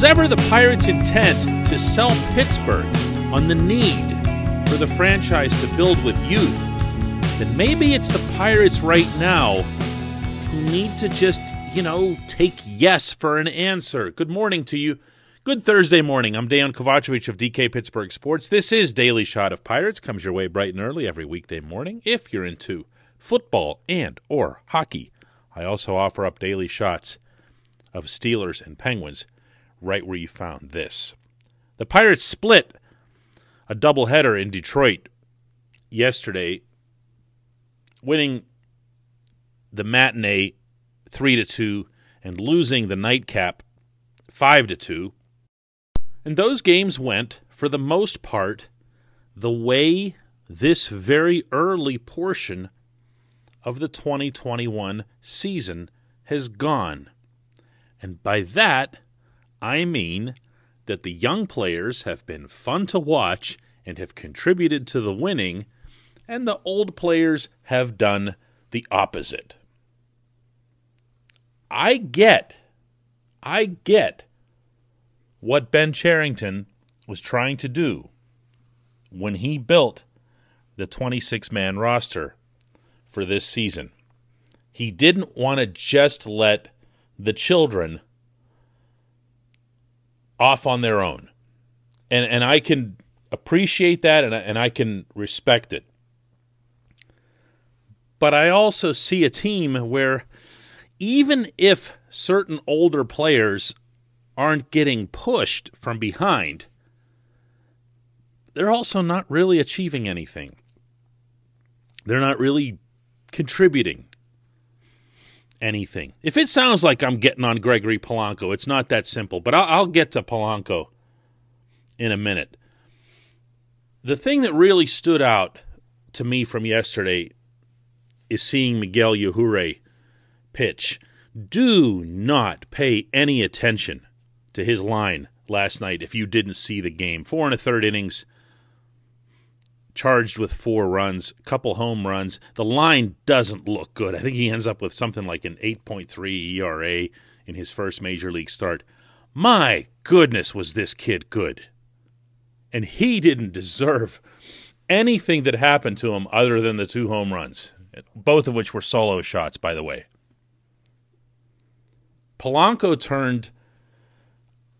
Was ever the Pirates' intent to sell Pittsburgh on the need for the franchise to build with youth? Then maybe it's the Pirates right now who need to just, you know, take yes for an answer. Good morning to you. Good Thursday morning. I'm Dejan Kovacevic of DK Pittsburgh Sports. This is Daily Shot of Pirates. Comes your way bright and early every weekday morning if you're into football and or hockey. I also offer up daily shots of Steelers and Penguins right where you found this. The Pirates split a doubleheader in Detroit yesterday, winning the matinee 3 to 2 and losing the nightcap 5 to 2. And those games went for the most part the way this very early portion of the 2021 season has gone. And by that, I mean that the young players have been fun to watch and have contributed to the winning, and the old players have done the opposite. I get, I get what Ben Cherington was trying to do when he built the 26 man roster for this season. He didn't want to just let the children off on their own. And and I can appreciate that and and I can respect it. But I also see a team where even if certain older players aren't getting pushed from behind, they're also not really achieving anything. They're not really contributing anything. If it sounds like I'm getting on Gregory Polanco, it's not that simple, but I'll, I'll get to Polanco in a minute. The thing that really stood out to me from yesterday is seeing Miguel Yajure pitch. Do not pay any attention to his line last night if you didn't see the game. Four and a third innings, charged with four runs, couple home runs. The line doesn't look good. I think he ends up with something like an 8.3 ERA in his first major league start. My goodness, was this kid good. And he didn't deserve anything that happened to him other than the two home runs, both of which were solo shots, by the way. Polanco turned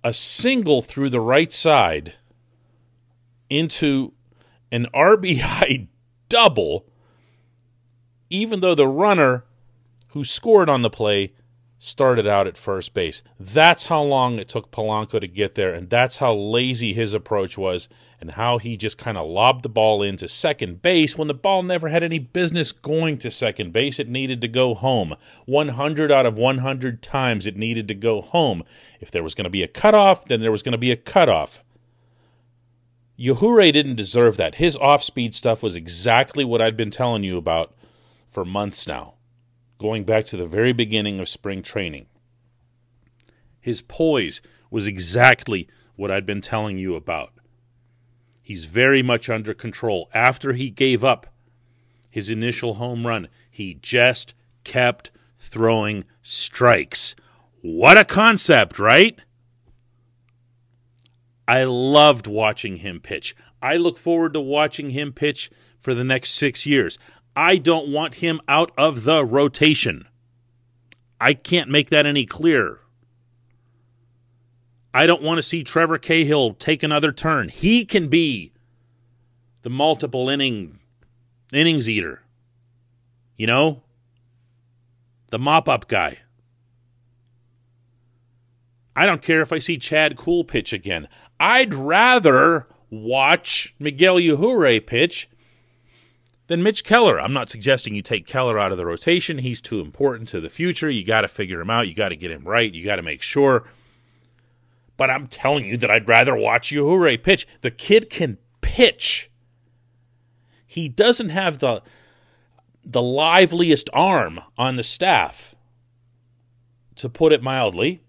a single through the right side into an RBI double, even though the runner who scored on the play started out at first base. That's how long it took Polanco to get there, and that's how lazy his approach was, and how he just kind of lobbed the ball into second base when the ball never had any business going to second base. It needed to go home. 100 out of 100 times it needed to go home. If there was going to be a cutoff, then there was going to be a cutoff. Yajure didn't deserve that. His off speed stuff was exactly what I'd been telling you about for months now, going back to the very beginning of spring training. His poise was exactly what I'd been telling you about. He's very much under control. After he gave up his initial home run, he just kept throwing strikes. What a concept, right? I loved watching him pitch. I look forward to watching him pitch for the next six years. I don't want him out of the rotation. I can't make that any clearer. I don't want to see Trevor Cahill take another turn. He can be the multiple inning innings eater. You know? The mop up guy. I don't care if I see Chad Kuhl pitch again. I'd rather watch Miguel Yajure pitch than Mitch Keller. I'm not suggesting you take Keller out of the rotation. He's too important to the future. You got to figure him out. You got to get him right. You got to make sure. But I'm telling you that I'd rather watch Yajure pitch. The kid can pitch. He doesn't have the the liveliest arm on the staff, to put it mildly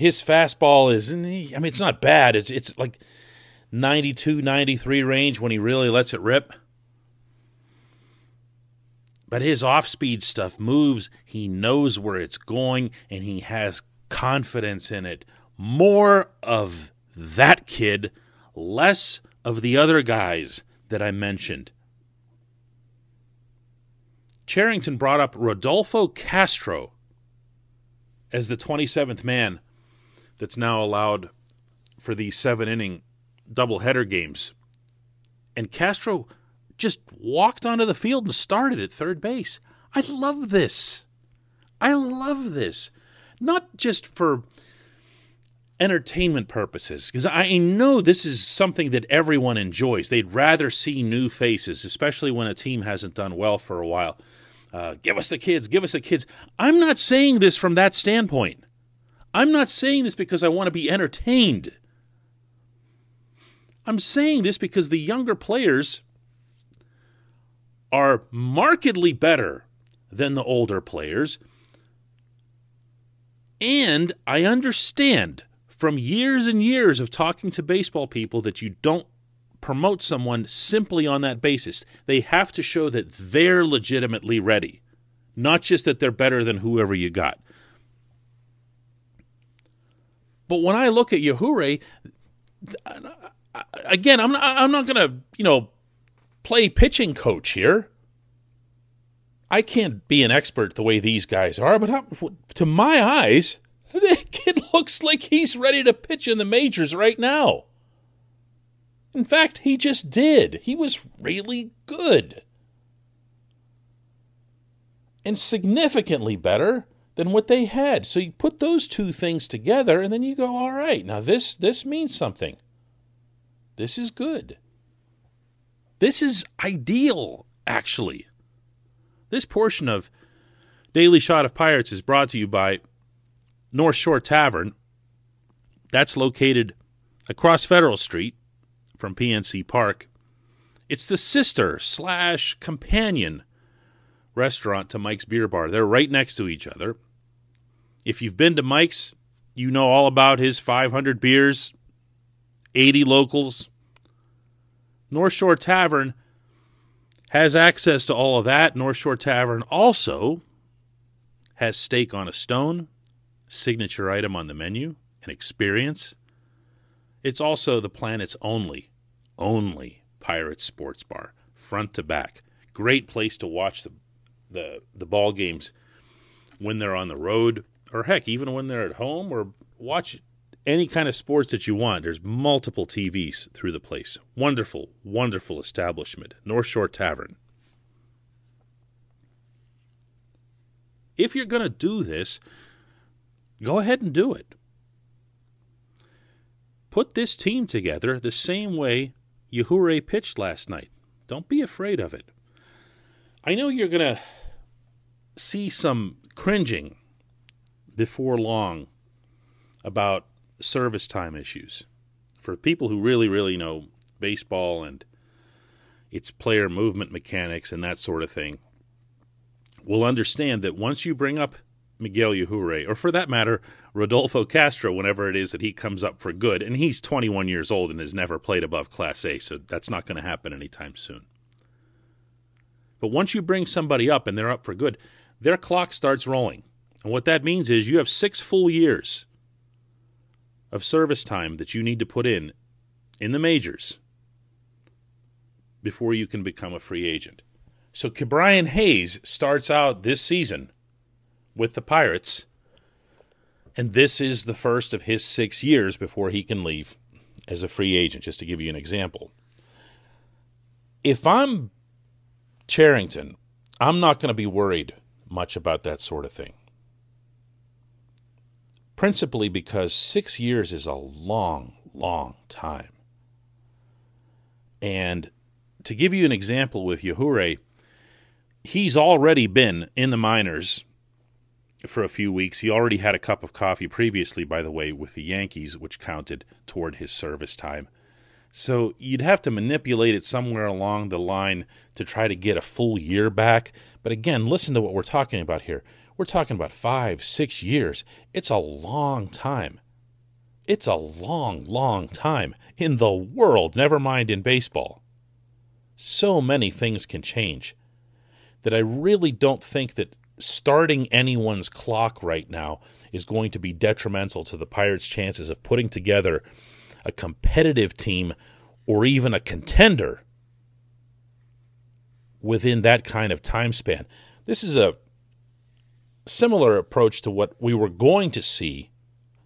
his fastball is I mean it's not bad. It's it's like 92 93 range when he really lets it rip. But his off-speed stuff moves, he knows where it's going and he has confidence in it, more of that kid, less of the other guys that I mentioned. Cherington brought up Rodolfo Castro as the 27th man that's now allowed for these seven inning doubleheader games. And Castro just walked onto the field and started at third base. I love this. I love this. Not just for entertainment purposes, because I know this is something that everyone enjoys. They'd rather see new faces, especially when a team hasn't done well for a while. Uh, give us the kids, give us the kids. I'm not saying this from that standpoint. I'm not saying this because I want to be entertained. I'm saying this because the younger players are markedly better than the older players. And I understand from years and years of talking to baseball people that you don't promote someone simply on that basis. They have to show that they're legitimately ready, not just that they're better than whoever you got. But when I look at Yajure, again, I'm not, I'm not going to, you know, play pitching coach here. I can't be an expert the way these guys are, but to my eyes, the kid looks like he's ready to pitch in the majors right now. In fact, he just did. He was really good. And significantly better than what they had. So you put those two things together and then you go, all right, now this this means something. This is good. This is ideal, actually. This portion of Daily Shot of Pirates is brought to you by North Shore Tavern. That's located across Federal Street from PNC Park. It's the sister slash companion restaurant to Mike's Beer Bar. They're right next to each other. If you've been to Mike's, you know all about his 500 beers, 80 locals. North Shore Tavern has access to all of that. North Shore Tavern also has steak on a stone, signature item on the menu, an experience. It's also the planet's only only Pirates Sports Bar, front to back. Great place to watch the the the ball games when they're on the road, or heck, even when they're at home, or watch any kind of sports that you want. There's multiple TVs through the place. Wonderful, wonderful establishment, North Shore Tavern. If you're going to do this, go ahead and do it. Put this team together the same way Yajure pitched last night. Don't be afraid of it. I know you're going to see some cringing before long about service time issues. For people who really, really know baseball and its player movement mechanics and that sort of thing, will understand that once you bring up Miguel Yajure, or for that matter, Rodolfo Castro, whenever it is that he comes up for good. And he's 21 years old and has never played above Class A, so that's not going to happen anytime soon. But once you bring somebody up and they're up for good, their clock starts rolling. And what that means is you have six full years of service time that you need to put in in the majors before you can become a free agent. So Ke'Bryan Hayes starts out this season with the Pirates. And this is the first of his six years before he can leave as a free agent, just to give you an example. If I'm Cherington, I'm not going to be worried much about that sort of thing. Principally because six years is a long, long time. And to give you an example with Yajure, he's already been in the minors for a few weeks. He already had a cup of coffee previously, by the way, with the Yankees, which counted toward his service time. So you'd have to manipulate it somewhere along the line to try to get a full year back. But again, listen to what we're talking about here. We're talking about five, six years. It's a long time. It's a long, long time in the world, never mind in baseball. So many things can change that I really don't think that starting anyone's clock right now is going to be detrimental to the Pirates' chances of putting together a competitive team or even a contender within that kind of time span. This is a similar approach to what we were going to see,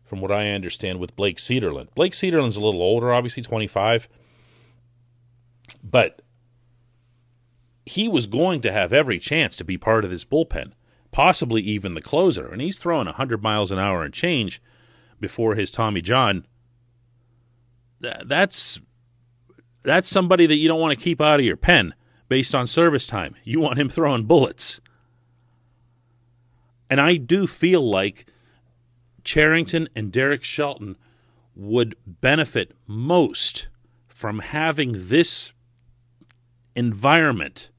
from what I understand, with Blake Cederlind. Blake Cederlind's a little older, obviously 25, but he was going to have every chance to be part of this bullpen, possibly even the closer. And he's throwing 100 miles an hour and change before his Tommy John. That's that's somebody that you don't want to keep out of your pen based on service time. You want him throwing bullets. And I do feel like Cherington and Derek Shelton would benefit most from having this environment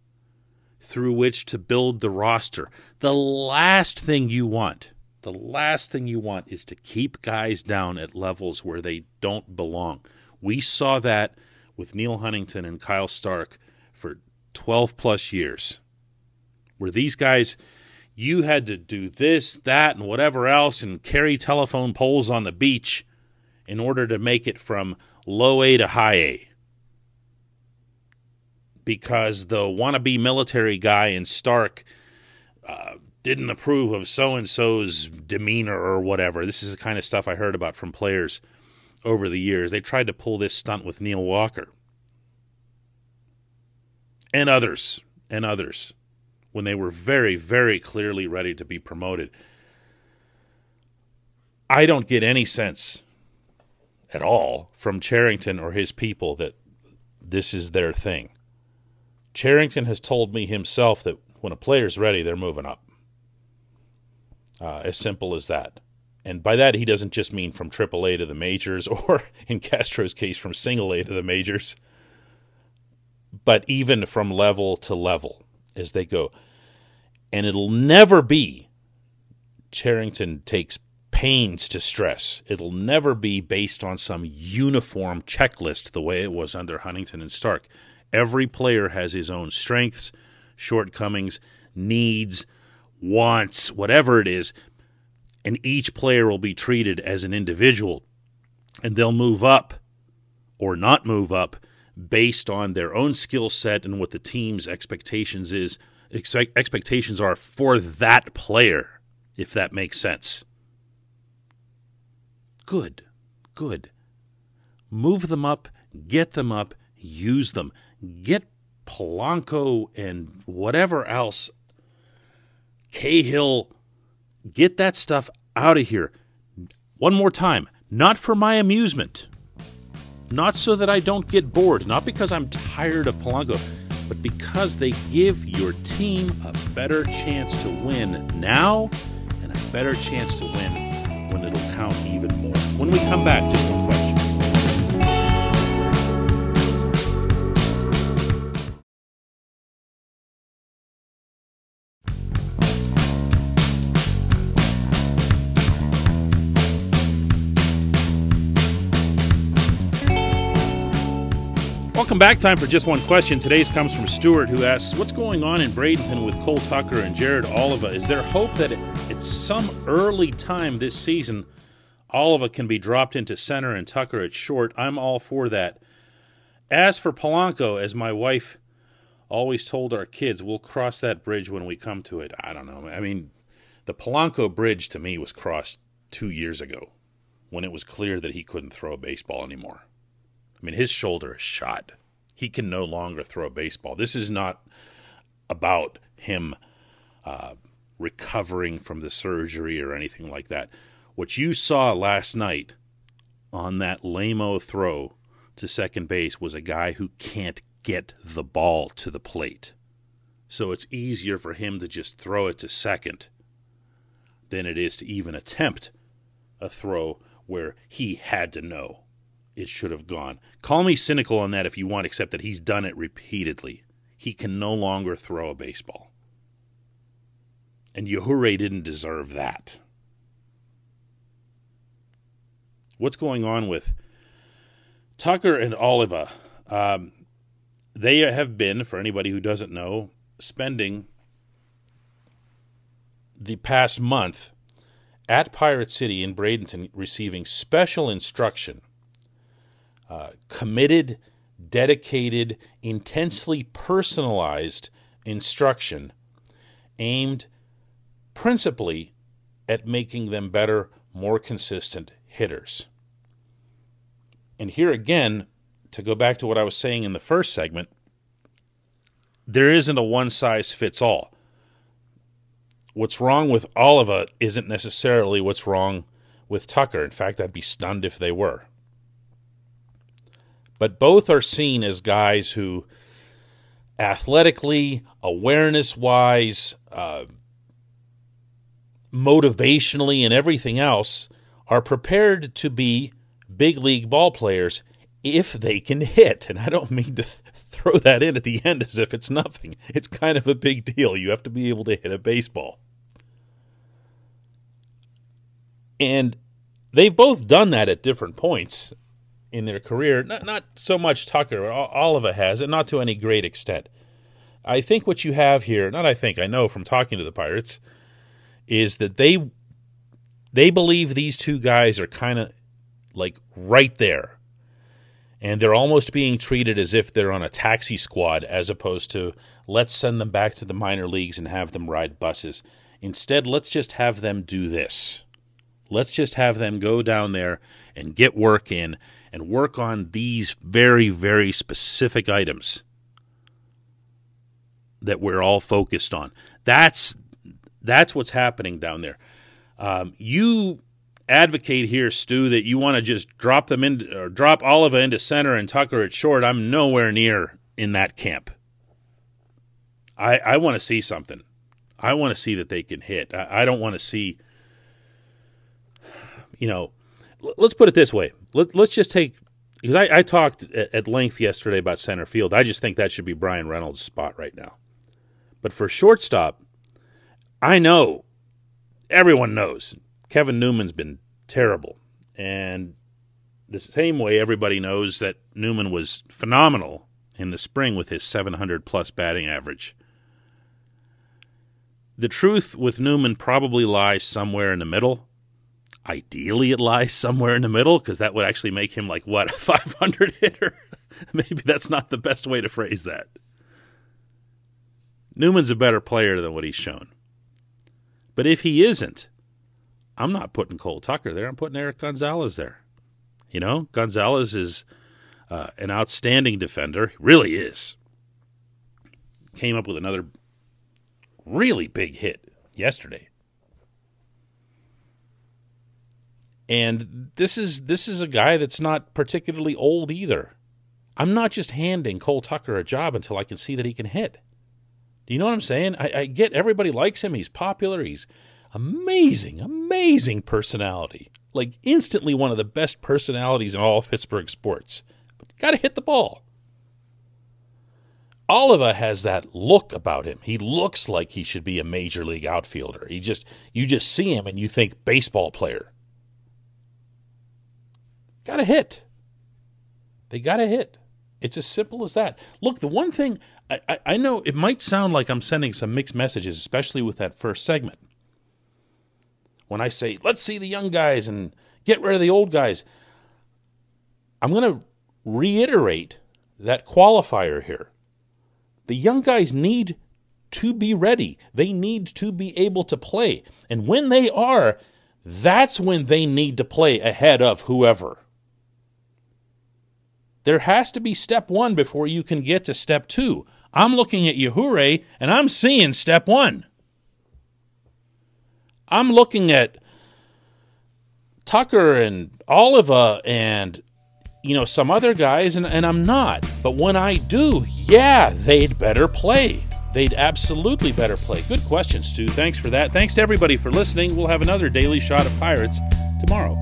through which to build the roster. The last thing you want, the last thing you want is to keep guys down at levels where they don't belong. We saw that with Neal Huntington and Kyle Stark for 12 plus years, where these guys, you had to do this, that, and whatever else and carry telephone poles on the beach in order to make it from low A to high A because the wannabe military guy in Stark uh, didn't approve of so and so's demeanor or whatever. This is the kind of stuff I heard about from players over the years. They tried to pull this stunt with Neil Walker and others, and others, when they were very, very clearly ready to be promoted. I don't get any sense at all from Cherington or his people that this is their thing. Cherington has told me himself that when a player's ready, they're moving up. Uh, as simple as that. And by that, he doesn't just mean from AAA to the majors, or in Castro's case, from single A to the majors, but even from level to level as they go. And it'll never be, Cherington takes pains to stress, it'll never be based on some uniform checklist the way it was under Huntington and Stark. Every player has his own strengths, shortcomings, needs, wants, whatever it is, and each player will be treated as an individual. And they'll move up or not move up based on their own skill set and what the team's expectations is expectations are for that player, if that makes sense. Good. Good. Move them up, get them up, use them get Polanco and whatever else, Cahill, get that stuff out of here. One more time, not for my amusement, not so that I don't get bored, not because I'm tired of Polanco, but because they give your team a better chance to win now and a better chance to win when it'll count even more. When we come back, just Welcome back. Time for just one question. Today's comes from Stuart, who asks, "What's going on in Bradenton with Cole Tucker and Jared Oliva? Is there hope that at some early time this season, Oliva can be dropped into center and Tucker at short? I'm all for that. As for Polanco, as my wife always told our kids, we'll cross that bridge when we come to it. I don't know. I mean, the Polanco bridge to me was crossed two years ago when it was clear that he couldn't throw a baseball anymore." I mean, his shoulder is shot. He can no longer throw a baseball. This is not about him uh, recovering from the surgery or anything like that. What you saw last night on that lamo throw to second base was a guy who can't get the ball to the plate. So it's easier for him to just throw it to second than it is to even attempt a throw where he had to know it should have gone. Call me cynical on that if you want, except that he's done it repeatedly. He can no longer throw a baseball. And Yajure didn't deserve that. What's going on with Tucker and Oliva? Um, they have been, for anybody who doesn't know, spending the past month at Pirate City in Bradenton receiving special instruction, uh, committed, dedicated, intensely personalized instruction aimed principally at making them better, more consistent hitters. And here again, to go back to what I was saying in the first segment, there isn't a one size fits all. What's wrong with Oliva isn't necessarily what's wrong with Tucker. In fact, I'd be stunned if they were. But both are seen as guys who, athletically, awareness wise, uh, motivationally, and everything else, are prepared to be big league ball players if they can hit. And I don't mean to throw that in at the end as if it's nothing. It's kind of a big deal. You have to be able to hit a baseball. And they've both done that at different points in their career. Not, not so much Tucker, Oliva has, and not to any great extent. I think what you have here, not I think, I know from talking to the Pirates, is that they they believe these two guys are kind of like right there. And they're almost being treated as if they're on a taxi squad as opposed to let's send them back to the minor leagues and have them ride buses. Instead, let's just have them do this. Let's just have them go down there and get work in and work on these very, very specific items that we're all focused on. That's that's what's happening down there. Um, you advocate here, Stu, that you want to just drop them in or drop Oliva into center and Tucker at short. I'm nowhere near in that camp. I I want to see something. I want to see that they can hit. I, I don't want to see you know, let's put it this way. Let, us just take because I, I talked at length yesterday about center field. I just think that should be Bryan Reynolds' spot right now. But for shortstop, I know everyone knows Kevin Newman's been terrible, and the same way everybody knows that Newman was phenomenal in the spring with his 700 plus batting average. The truth with Newman probably lies somewhere in the middle Ideally, it lies somewhere in the middle because that would actually make him like what a 500 hitter. Maybe that's not the best way to phrase that. Newman's a better player than what he's shown. But if he isn't, I'm not putting Cole Tucker there. I'm putting Erik Gonzalez there. You know, Gonzalez is uh, an outstanding defender. He really is. Came up with another really big hit yesterday. And this is this is a guy that's not particularly old either. I'm not just handing Cole Tucker a job until I can see that he can hit. Do you know what I'm saying? I, I get everybody likes him. He's popular. He's amazing, amazing personality. Like instantly one of the best personalities in all of Pittsburgh sports. But got to hit the ball. Oliva has that look about him. He looks like he should be a major league outfielder. He just you just see him and you think baseball player. Got to hit. They got to hit. It's as simple as that. Look, the one thing I, I, I, know it might sound like I'm sending some mixed messages, especially with that first segment. When I say, let's see the young guys and get rid of the old guys, I'm going to reiterate that qualifier here. The young guys need to be ready, they need to be able to play. And when they are, that's when they need to play ahead of whoever. There has to be step one before you can get to step two. I'm looking at Yajure and I'm seeing step one. I'm looking at Tucker and Oliva and you know some other guys and, and I'm not. But when I do, yeah, they'd better play. They'd absolutely better play. Good questions, Stu. Thanks for that. Thanks to everybody for listening. We'll have another daily shot of Pirates tomorrow.